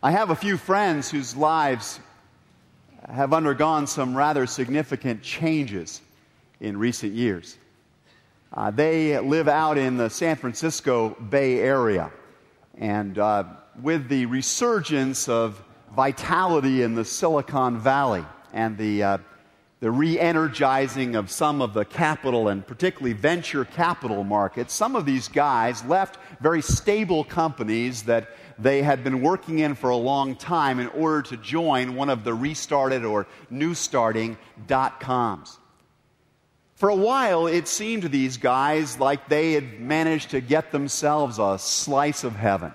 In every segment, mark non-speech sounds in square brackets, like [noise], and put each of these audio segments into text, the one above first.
I have a few friends whose lives have undergone some rather significant changes in recent years. Uh, they live out in the San Francisco Bay Area. And uh, with the resurgence of vitality in the Silicon Valley and the, uh, the re energizing of some of the capital and particularly venture capital markets, some of these guys left very stable companies that they had been working in for a long time in order to join one of the restarted or new starting dot coms. For a while, it seemed to these guys like they had managed to get themselves a slice of heaven.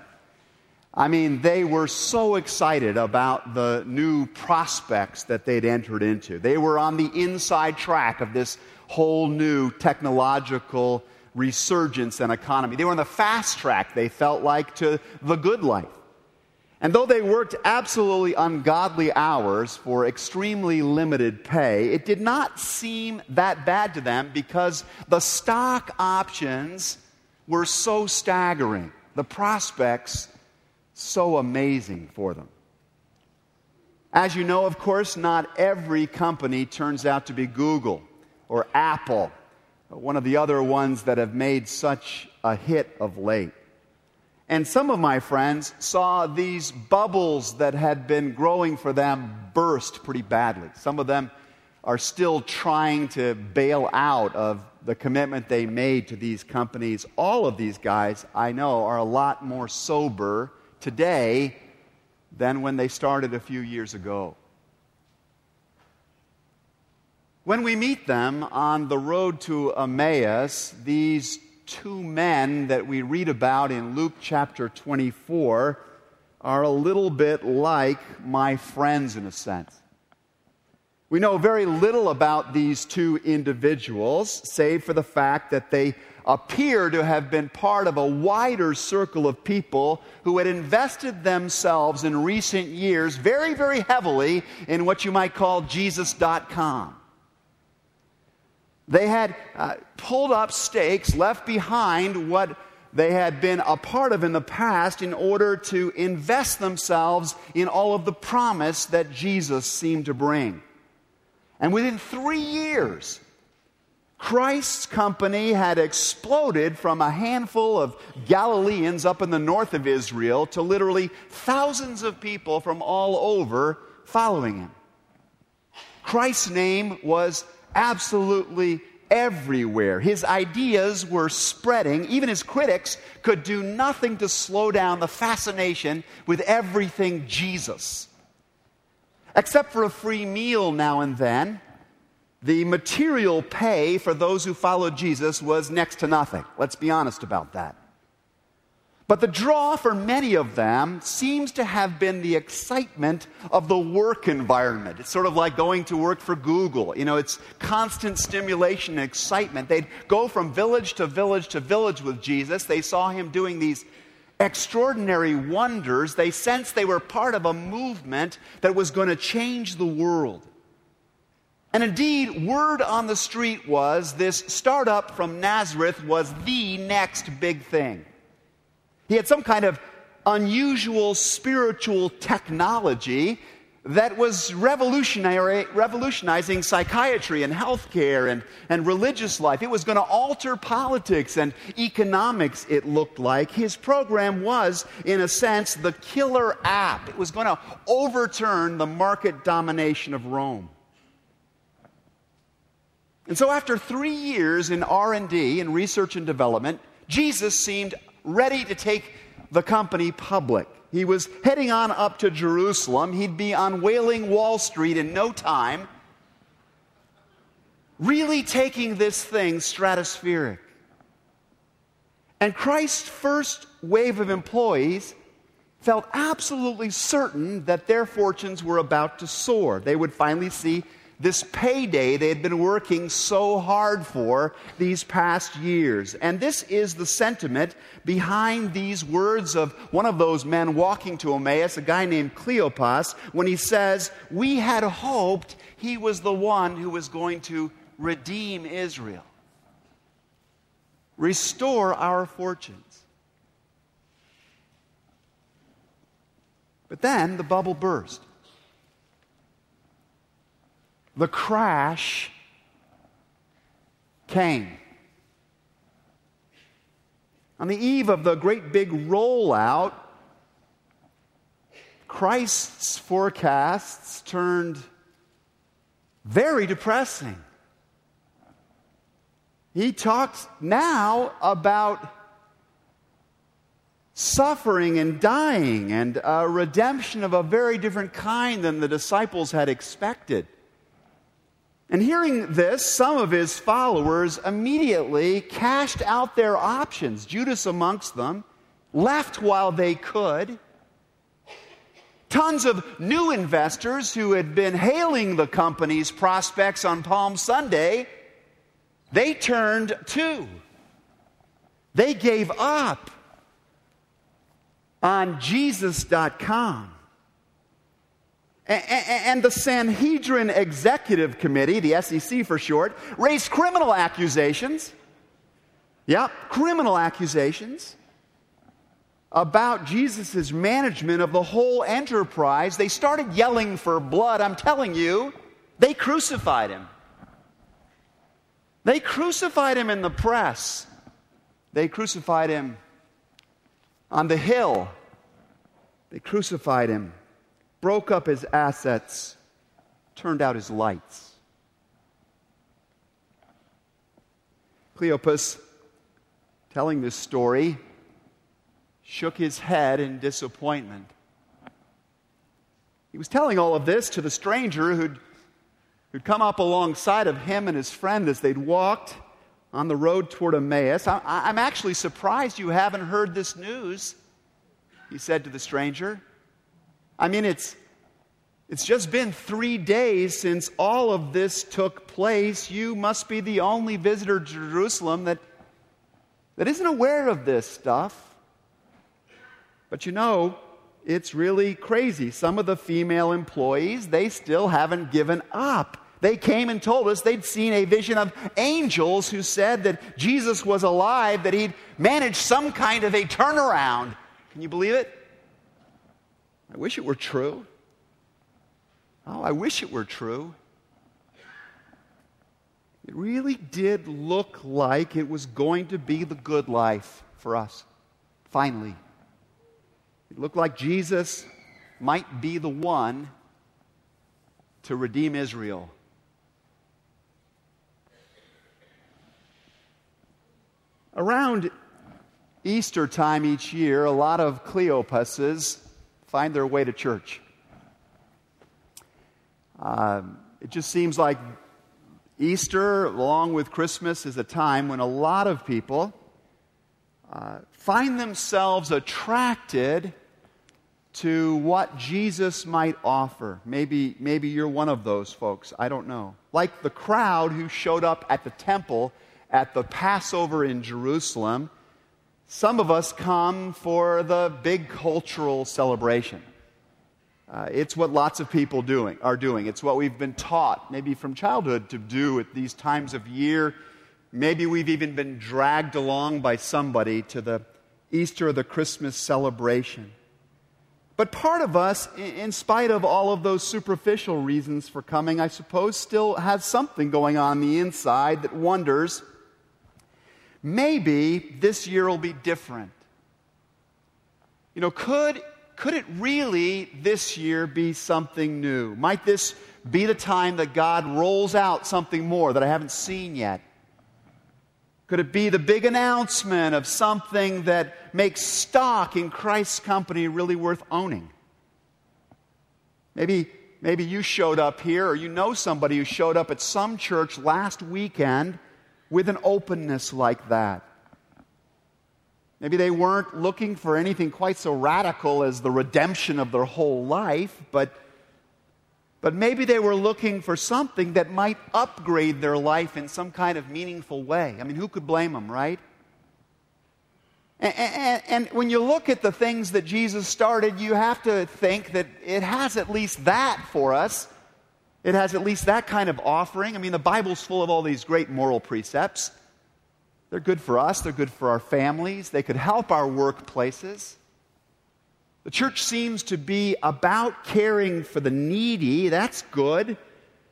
I mean, they were so excited about the new prospects that they'd entered into. They were on the inside track of this whole new technological resurgence and economy. They were on the fast track, they felt like, to the good life. And though they worked absolutely ungodly hours for extremely limited pay, it did not seem that bad to them because the stock options were so staggering, the prospects so amazing for them. As you know, of course, not every company turns out to be Google or Apple one of the other ones that have made such a hit of late. And some of my friends saw these bubbles that had been growing for them burst pretty badly. Some of them are still trying to bail out of the commitment they made to these companies. All of these guys, I know, are a lot more sober today than when they started a few years ago. When we meet them on the road to Emmaus, these two men that we read about in Luke chapter 24 are a little bit like my friends in a sense. We know very little about these two individuals, save for the fact that they appear to have been part of a wider circle of people who had invested themselves in recent years very, very heavily in what you might call Jesus.com. They had uh, pulled up stakes, left behind what they had been a part of in the past in order to invest themselves in all of the promise that Jesus seemed to bring. And within three years, Christ's company had exploded from a handful of Galileans up in the north of Israel to literally thousands of people from all over following him. Christ's name was absolutely everywhere. His ideas were spreading. Even his critics could do nothing to slow down the fascination with everything Jesus. Except for a free meal now and then, the material pay for those who followed Jesus was next to nothing. Let's be honest about that. But the draw for many of them seems to have been the excitement of the work environment. It's sort of like going to work for Google. You know, it's constant stimulation and excitement. They'd go from village to village to village with Jesus. They saw him doing these extraordinary wonders. They sensed they were part of a movement that was going to change the world. And indeed, word on the street was this startup from Nazareth was the next big thing. He had some kind of unusual spiritual technology that was revolutionary, revolutionizing psychiatry and healthcare and, and religious life. It was going to alter politics and economics, it looked like. His program was, in a sense, the killer app. It was going to overturn the market domination of Rome. And so after three years in R&D, in research and development, Jesus seemed ready to take the company public. He was heading on up to Jerusalem. He'd be on Wailing Wall Street in no time, really taking this thing stratospheric. And Christ's first wave of employees felt absolutely certain that their fortunes were about to soar. They would finally see this payday they had been working so hard for these past years. And this is the sentiment behind these words of one of those men walking to Emmaus, a guy named Cleopas, when he says, We had hoped he was the one who was going to redeem Israel, restore our fortunes. But then the bubble burst. The crash came. On the eve of the great big rollout, Christ's forecasts turned very depressing. He talks now about suffering and dying and a redemption of a very different kind than the disciples had expected. And hearing this, some of his followers immediately cashed out their options, Judas amongst them, left while they could. Tons of new investors who had been hailing the company's prospects on Palm Sunday, they turned too. They gave up on Jesus.com. And the Sanhedrin Executive Committee, the SEC for short, raised criminal accusations. Yep, criminal accusations about Jesus' management of the whole enterprise. They started yelling for blood. I'm telling you, they crucified him. They crucified him in the press. They crucified him on the hill. They crucified him, broke up his assets, turned out his lights. Cleopas, telling this story, shook his head in disappointment. He was telling all of this to the stranger who'd, who'd come up alongside of him and his friend as they'd walked on the road toward Emmaus. I, I'm actually surprised you haven't heard this news, he said to the stranger. I mean, it's, it's just been three days since all of this took place. You must be the only visitor to Jerusalem that, that isn't aware of this stuff. But you know, it's really crazy. Some of the female employees, they still haven't given up. They came and told us they'd seen a vision of angels who said that Jesus was alive, that he'd managed some kind of a turnaround. Can you believe it? I wish it were true. Oh, I wish it were true. It really did look like it was going to be the good life for us, finally. It looked like Jesus might be the one to redeem Israel. Around Easter time each year, a lot of Cleopases find their way to church. Um, it just seems like Easter, along with Christmas, is a time when a lot of people uh, find themselves attracted to what Jesus might offer. Maybe, maybe you're one of those folks. I don't know. Like the crowd who showed up at the temple at the Passover in Jerusalem, some of us come for the big cultural celebration. Uh, it's what lots of people doing are doing. It's what we've been taught, maybe from childhood, to do at these times of year. Maybe we've even been dragged along by somebody to the Easter or the Christmas celebration. But part of us, in spite of all of those superficial reasons for coming, I suppose, still has something going on, on the inside that wonders maybe this year will be different. You know, could, could it really this year be something new? Might this be the time that God rolls out something more that I haven't seen yet? Could it be the big announcement of something that makes stock in Christ's company really worth owning? Maybe, maybe you showed up here, or you know somebody who showed up at some church last weekend with an openness like that. Maybe they weren't looking for anything quite so radical as the redemption of their whole life, but but maybe they were looking for something that might upgrade their life in some kind of meaningful way. I mean, who could blame them, right? And, and, and, when you look at the things that Jesus started, you have to think that it has at least that for us. It has at least that kind of offering. I mean, the Bible's full of all these great moral precepts. They're good for us, they're good for our families, they could help our workplaces. The church seems to be about caring for the needy. That's good.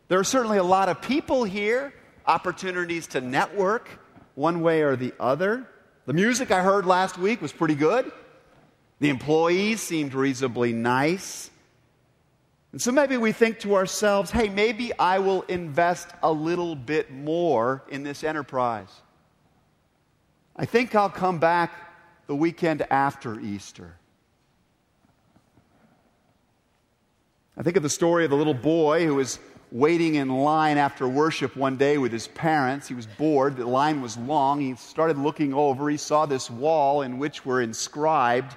There are certainly a lot of people here, opportunities to network one way or the other. The music I heard last week was pretty good. The employees seemed reasonably nice. And so maybe we think to ourselves, hey, maybe I will invest a little bit more in this enterprise. I think I'll come back the weekend after Easter. I think of the story of the little boy who was waiting in line after worship one day with his parents. He was bored, the line was long. He started looking over. He saw this wall in which were inscribed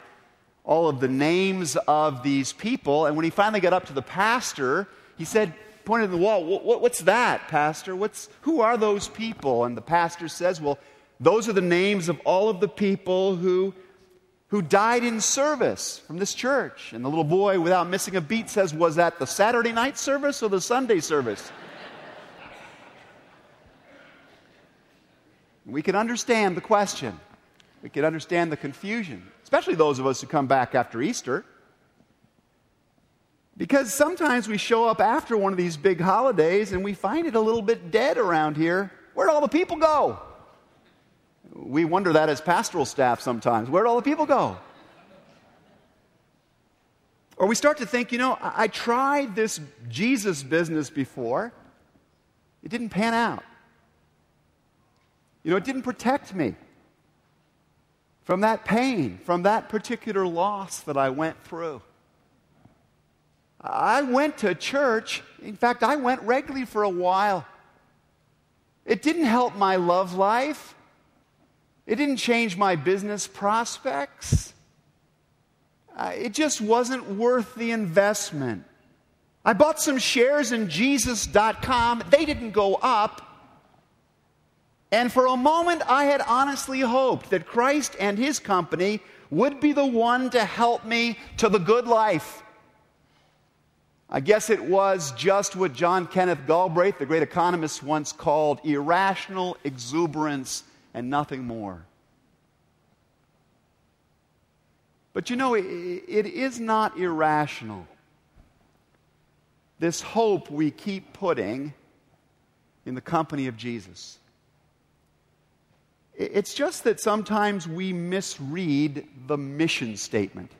all of the names of these people. And when he finally got up to the pastor, he said, pointed to the wall, What's that, Pastor? What's, who are those people? And the pastor says, Well, those are the names of all of the people who, who died in service from this church. And the little boy, without missing a beat, says, Was that the Saturday night service or the Sunday service? [laughs] we can understand the question. We can understand the confusion especially those of us who come back after Easter. Because sometimes we show up after one of these big holidays and we find it a little bit dead around here. Where'd all the people go? We wonder that as pastoral staff sometimes. Where'd all the people go? Or we start to think, you know, I, I tried this Jesus business before, it didn't pan out. You know, it didn't protect me from that pain, from that particular loss that I went through. I went to church. In fact, I went regularly for a while. It didn't help my love life. It didn't change my business prospects. It just wasn't worth the investment. I bought some shares in Jesus.com. They didn't go up. And for a moment, I had honestly hoped that Christ and his company would be the one to help me to the good life. I guess it was just what John Kenneth Galbraith, the great economist, once called irrational exuberance and nothing more. But you know, it, is not irrational. This hope we keep putting in the company of Jesus. It's just that sometimes we misread the mission statement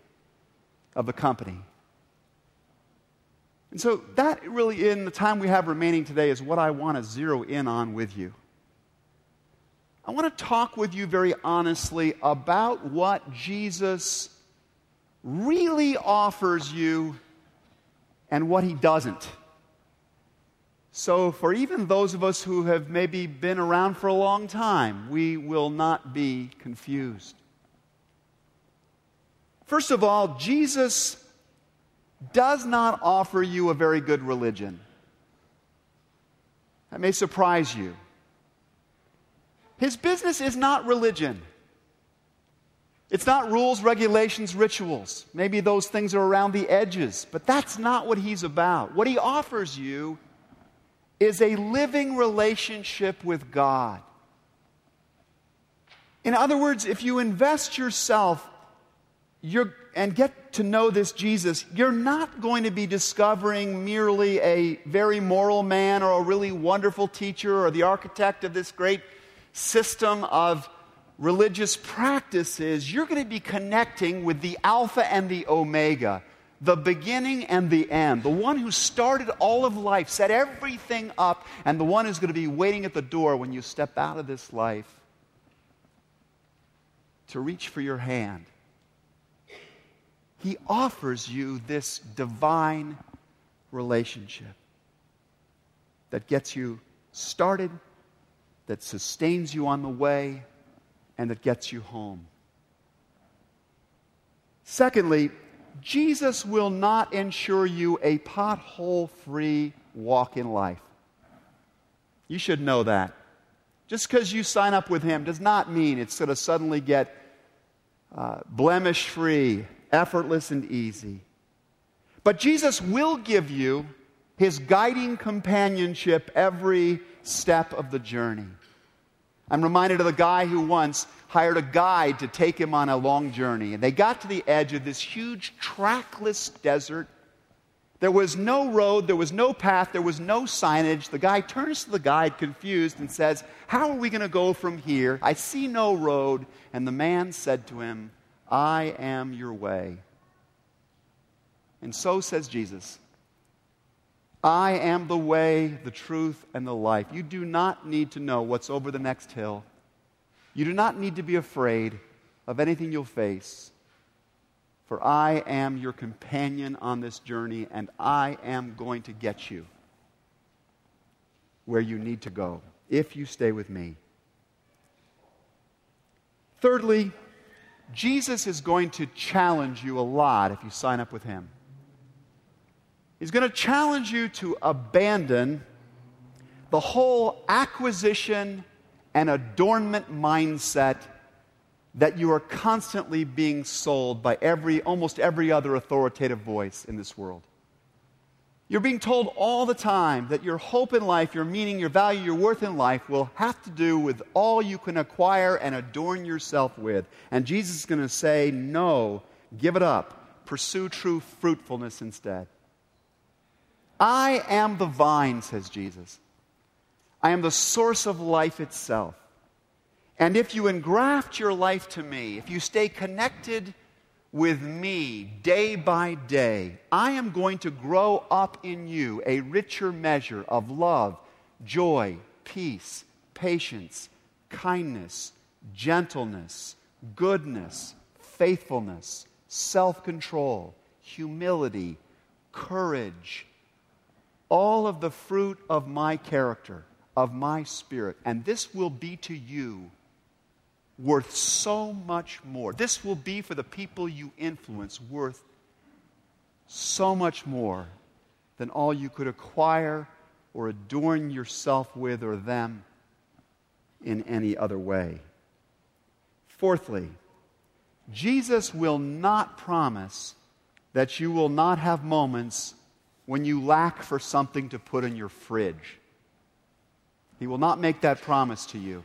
of the company. And so, that really, in the time we have remaining today, is what I want to zero in on with you. I want to talk with you very honestly about what Jesus really offers you and what he doesn't. So, for even those of us who have maybe been around for a long time, we will not be confused. First of all, Jesus does not offer you a very good religion. That may surprise you. His business is not religion. It's not rules, regulations, rituals. Maybe those things are around the edges, but that's not what he's about. What he offers you is a living relationship with God. In other words, if you invest yourself and get to know this Jesus, you're not going to be discovering merely a very moral man or a really wonderful teacher or the architect of this great system of religious practices. You're going to be connecting with the Alpha and the Omega the beginning and the end, the one who started all of life, set everything up, and the one who's going to be waiting at the door when you step out of this life to reach for your hand. He offers you this divine relationship that gets you started, that sustains you on the way, and that gets you home. Secondly, Jesus will not ensure you a pothole free walk in life. You should know that. Just because you sign up with Him does not mean it's going to suddenly get uh, blemish free, effortless, and easy. But Jesus will give you His guiding companionship every step of the journey. I'm reminded of the guy who once hired a guide to take him on a long journey. And they got to the edge of this huge trackless desert. There was no road, there was no path, there was no signage. The guy turns to the guide, confused, and says, How are we going to go from here? I see no road. And the man said to him, I am your way. And so says Jesus. I am the way, the truth, and the life. You do not need to know what's over the next hill. You do not need to be afraid of anything you'll face. For I am your companion on this journey, and I am going to get you where you need to go if you stay with me. Thirdly, Jesus is going to challenge you a lot if you sign up with him. He's going to challenge you to abandon the whole acquisition and adornment mindset that you are constantly being sold by every, almost every other authoritative voice in this world. You're being told all the time that your hope in life, your meaning, your value, your worth in life will have to do with all you can acquire and adorn yourself with. And Jesus is going to say, no, give it up. Pursue true fruitfulness instead. I am the vine, says Jesus. I am the source of life itself. And if you engraft your life to me, if you stay connected with me day by day, I am going to grow up in you a richer measure of love, joy, peace, patience, kindness, gentleness, goodness, faithfulness, self control, humility, courage, all of the fruit of my character, of my spirit, and this will be to you worth so much more. This will be for the people you influence worth so much more than all you could acquire or adorn yourself with or them in any other way. Fourthly, Jesus will not promise that you will not have moments when you lack for something to put in your fridge. He will not make that promise to you,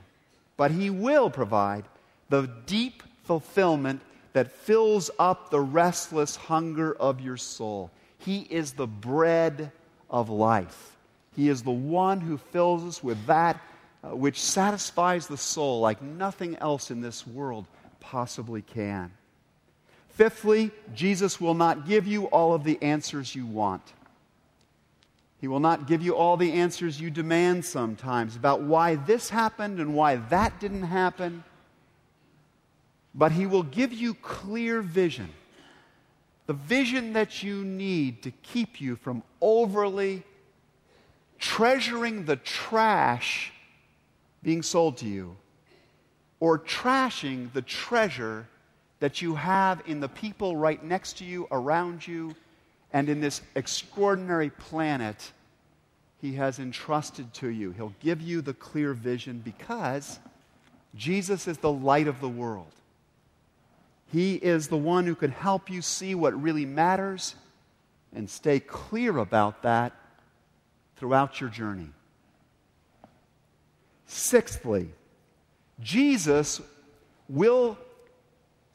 but He will provide the deep fulfillment that fills up the restless hunger of your soul. He is the bread of life. He is the one who fills us with that uh, which satisfies the soul like nothing else in this world possibly can. Fifthly, Jesus will not give you all of the answers you want. He will not give you all the answers you demand sometimes about why this happened and why that didn't happen. But He will give you clear vision. The vision that you need to keep you from overly treasuring the trash being sold to you or trashing the treasure that you have in the people right next to you, around you, and in this extraordinary planet he has entrusted to you. He'll give you the clear vision because Jesus is the light of the world. He is the one who can help you see what really matters and stay clear about that throughout your journey. Sixthly, Jesus will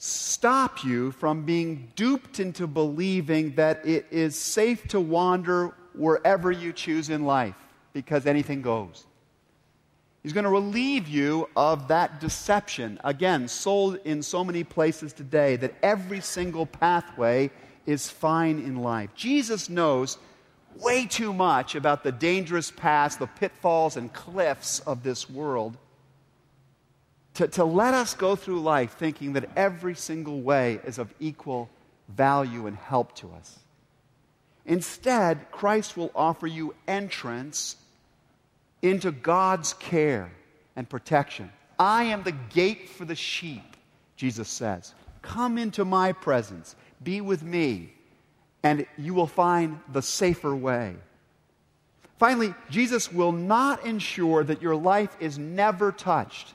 stop you from being duped into believing that it is safe to wander wherever you choose in life because anything goes. He's going to relieve you of that deception, again, sold in so many places today, that every single pathway is fine in life. Jesus knows way too much about the dangerous paths, the pitfalls, and cliffs of this world to, to let us go through life thinking that every single way is of equal value and help to us. Instead, Christ will offer you entrance into God's care and protection. I am the gate for the sheep, Jesus says. Come into my presence, be with me, and you will find the safer way. Finally, Jesus will not ensure that your life is never touched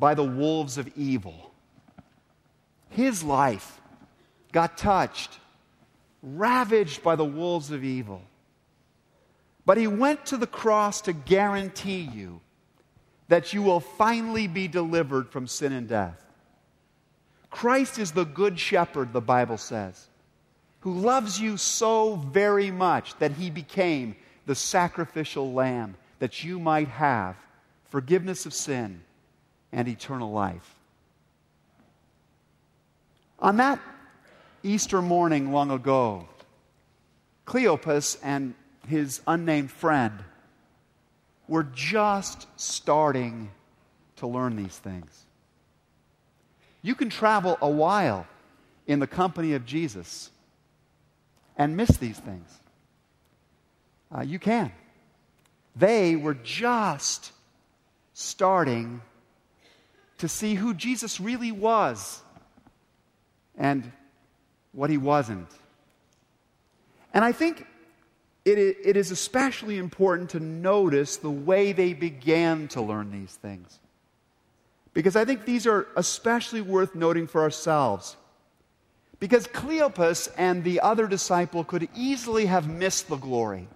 by the wolves of evil. His life got touched, ravaged by the wolves of evil. But he went to the cross to guarantee you that you will finally be delivered from sin and death. Christ is the good shepherd, the Bible says, who loves you so very much that he became the sacrificial lamb that you might have forgiveness of sin and eternal life. On that Easter morning long ago, Cleopas and his unnamed friend were just starting to learn these things. You can travel a while in the company of Jesus and miss these things. Uh, you can. They were just starting to see who Jesus really was and what he wasn't. And I think it, it is especially important to notice the way they began to learn these things. Because I think these are especially worth noting for ourselves. Because Cleopas and the other disciple could easily have missed the glory.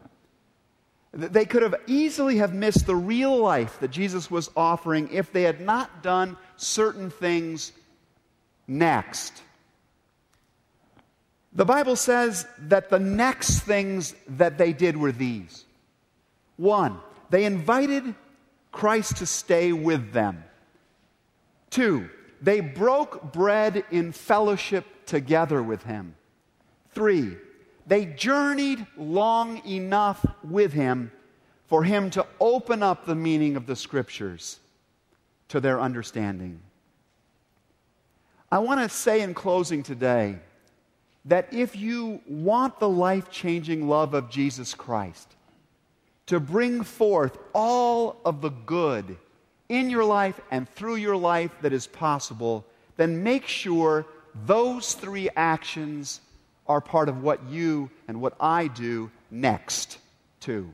They could have easily have missed the real life that Jesus was offering if they had not done certain things next. The Bible says that the next things that they did were these. One, they invited Christ to stay with them. Two, they broke bread in fellowship together with him. Three, they journeyed long enough with him for him to open up the meaning of the scriptures to their understanding. I want to say in closing today that if you want the life changing love of Jesus Christ to bring forth all of the good in your life and through your life that is possible, then make sure those three actions are part of what you and what I do next, too.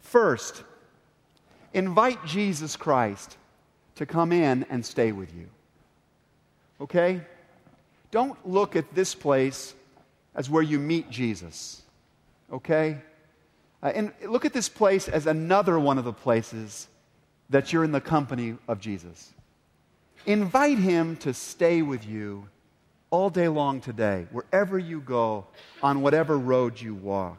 First, invite Jesus Christ to come in and stay with you. Okay? Don't look at this place as where you meet Jesus. Okay? Uh, and look at this place as another one of the places that you're in the company of Jesus. Invite him to stay with you all day long today, wherever you go, on whatever road you walk.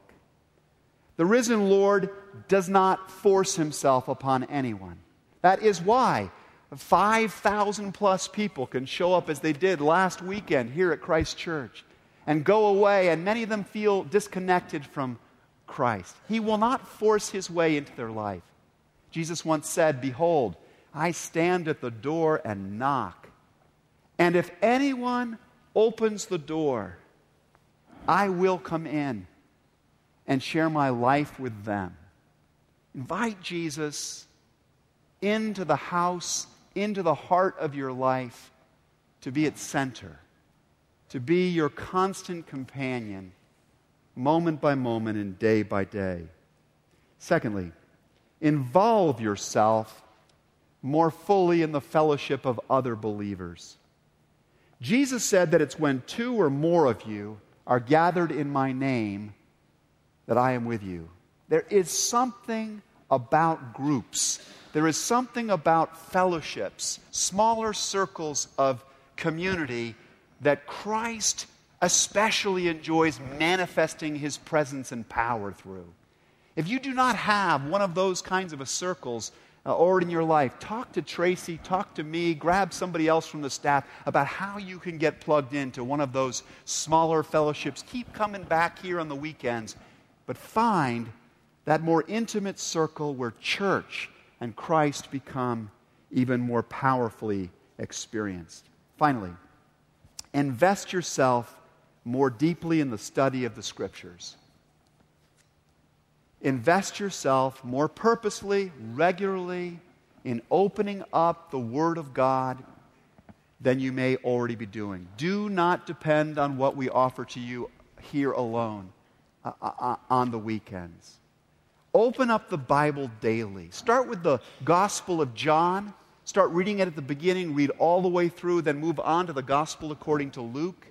The risen Lord does not force himself upon anyone. That is why 5,000 plus people can show up as they did last weekend here at Christ Church and go away, and many of them feel disconnected from Christ. He will not force his way into their life. Jesus once said, Behold, I stand at the door and knock. And if anyone opens the door, I will come in and share my life with them. Invite Jesus into the house, into the heart of your life to be its center, to be your constant companion, moment by moment and day by day. Secondly, involve yourself more fully in the fellowship of other believers. Jesus said that it's when two or more of you are gathered in my name that I am with you. There is something about groups, there is something about fellowships, smaller circles of community that Christ especially enjoys manifesting his presence and power through. If you do not have one of those kinds of circles, uh, or in your life, talk to Tracy, talk to me, grab somebody else from the staff about how you can get plugged into one of those smaller fellowships. Keep coming back here on the weekends, but find that more intimate circle where church and Christ become even more powerfully experienced. Finally, invest yourself more deeply in the study of the scriptures invest yourself more purposely, regularly, in opening up the Word of God than you may already be doing. Do not depend on what we offer to you here alone uh, uh, uh on the weekends. Open up the Bible daily. Start with the Gospel of John. Start reading it at the beginning, read all the way through, then move on to the Gospel according to Luke.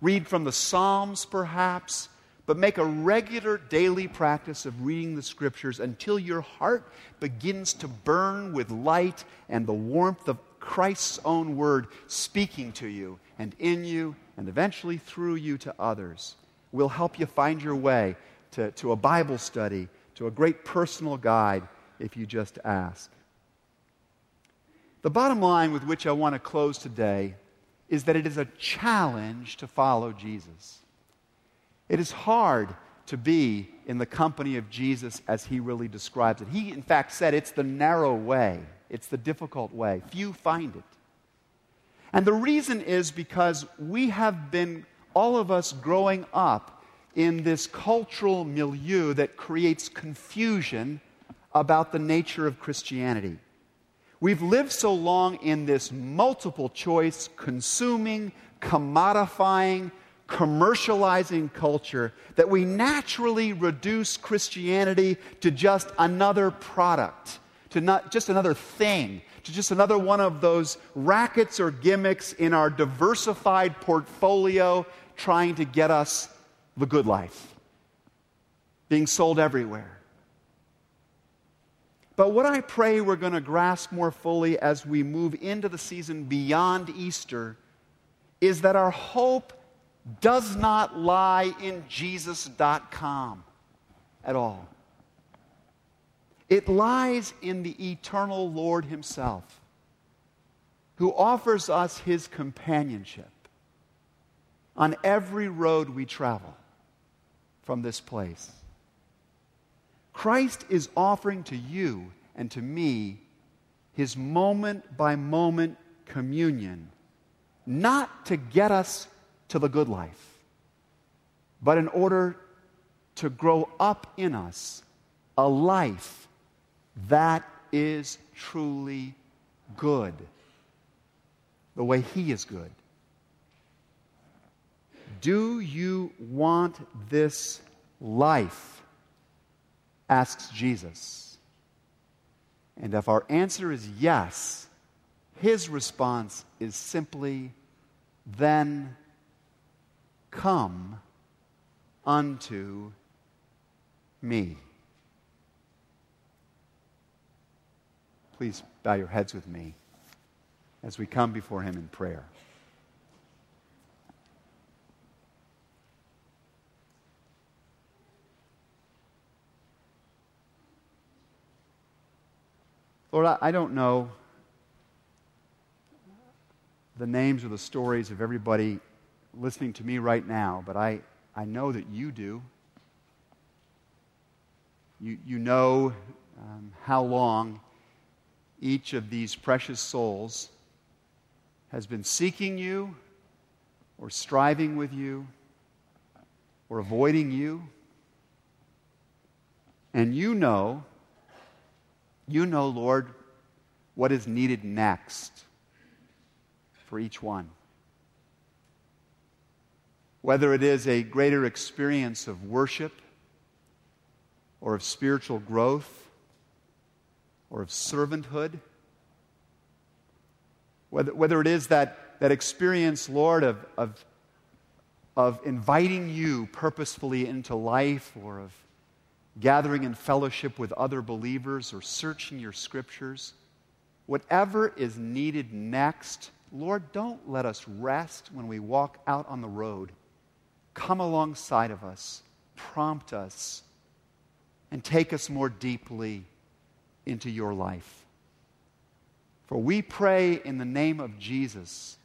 Read from the Psalms, perhaps but make a regular daily practice of reading the scriptures until your heart begins to burn with light and the warmth of Christ's own word speaking to you and in you and eventually through you to others. We'll help you find your way to, to a Bible study, to a great personal guide if you just ask. The bottom line with which I want to close today is that it is a challenge to follow Jesus. It is hard to be in the company of Jesus as he really describes it. He, in fact, said it's the narrow way, it's the difficult way. Few find it. And the reason is because we have been, all of us, growing up in this cultural milieu that creates confusion about the nature of Christianity. We've lived so long in this multiple choice, consuming, commodifying, commercializing culture that we naturally reduce Christianity to just another product, to not just another thing, to just another one of those rackets or gimmicks in our diversified portfolio trying to get us the good life, being sold everywhere. But what I pray we're going to grasp more fully as we move into the season beyond Easter is that our hope does not lie in Jesus.com at all. It lies in the eternal Lord Himself, who offers us His companionship on every road we travel from this place. Christ is offering to you and to me His moment by moment communion, not to get us to the good life, but in order to grow up in us a life that is truly good, the way He is good. Do you want this life? asks Jesus. And if our answer is yes, his response is simply, then Come unto me. Please bow your heads with me as we come before Him in prayer. Lord, I, don't know the names or the stories of everybody listening to me right now, but I, I know that you do. You, you know um, how long each of these precious souls has been seeking you or striving with you or avoiding you. And you know, you know, Lord, what is needed next for each one whether it is a greater experience of worship or of spiritual growth or of servanthood, whether, whether it is that, that experience, Lord, of, of, of inviting you purposefully into life or of gathering in fellowship with other believers or searching your scriptures, whatever is needed next, Lord, don't let us rest when we walk out on the road come alongside of us, prompt us, and take us more deeply into your life. For we pray in the name of Jesus.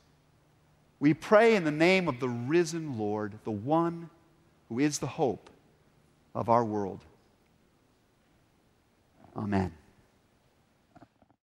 We pray in the name of the risen Lord, the one who is the hope of our world. Amen.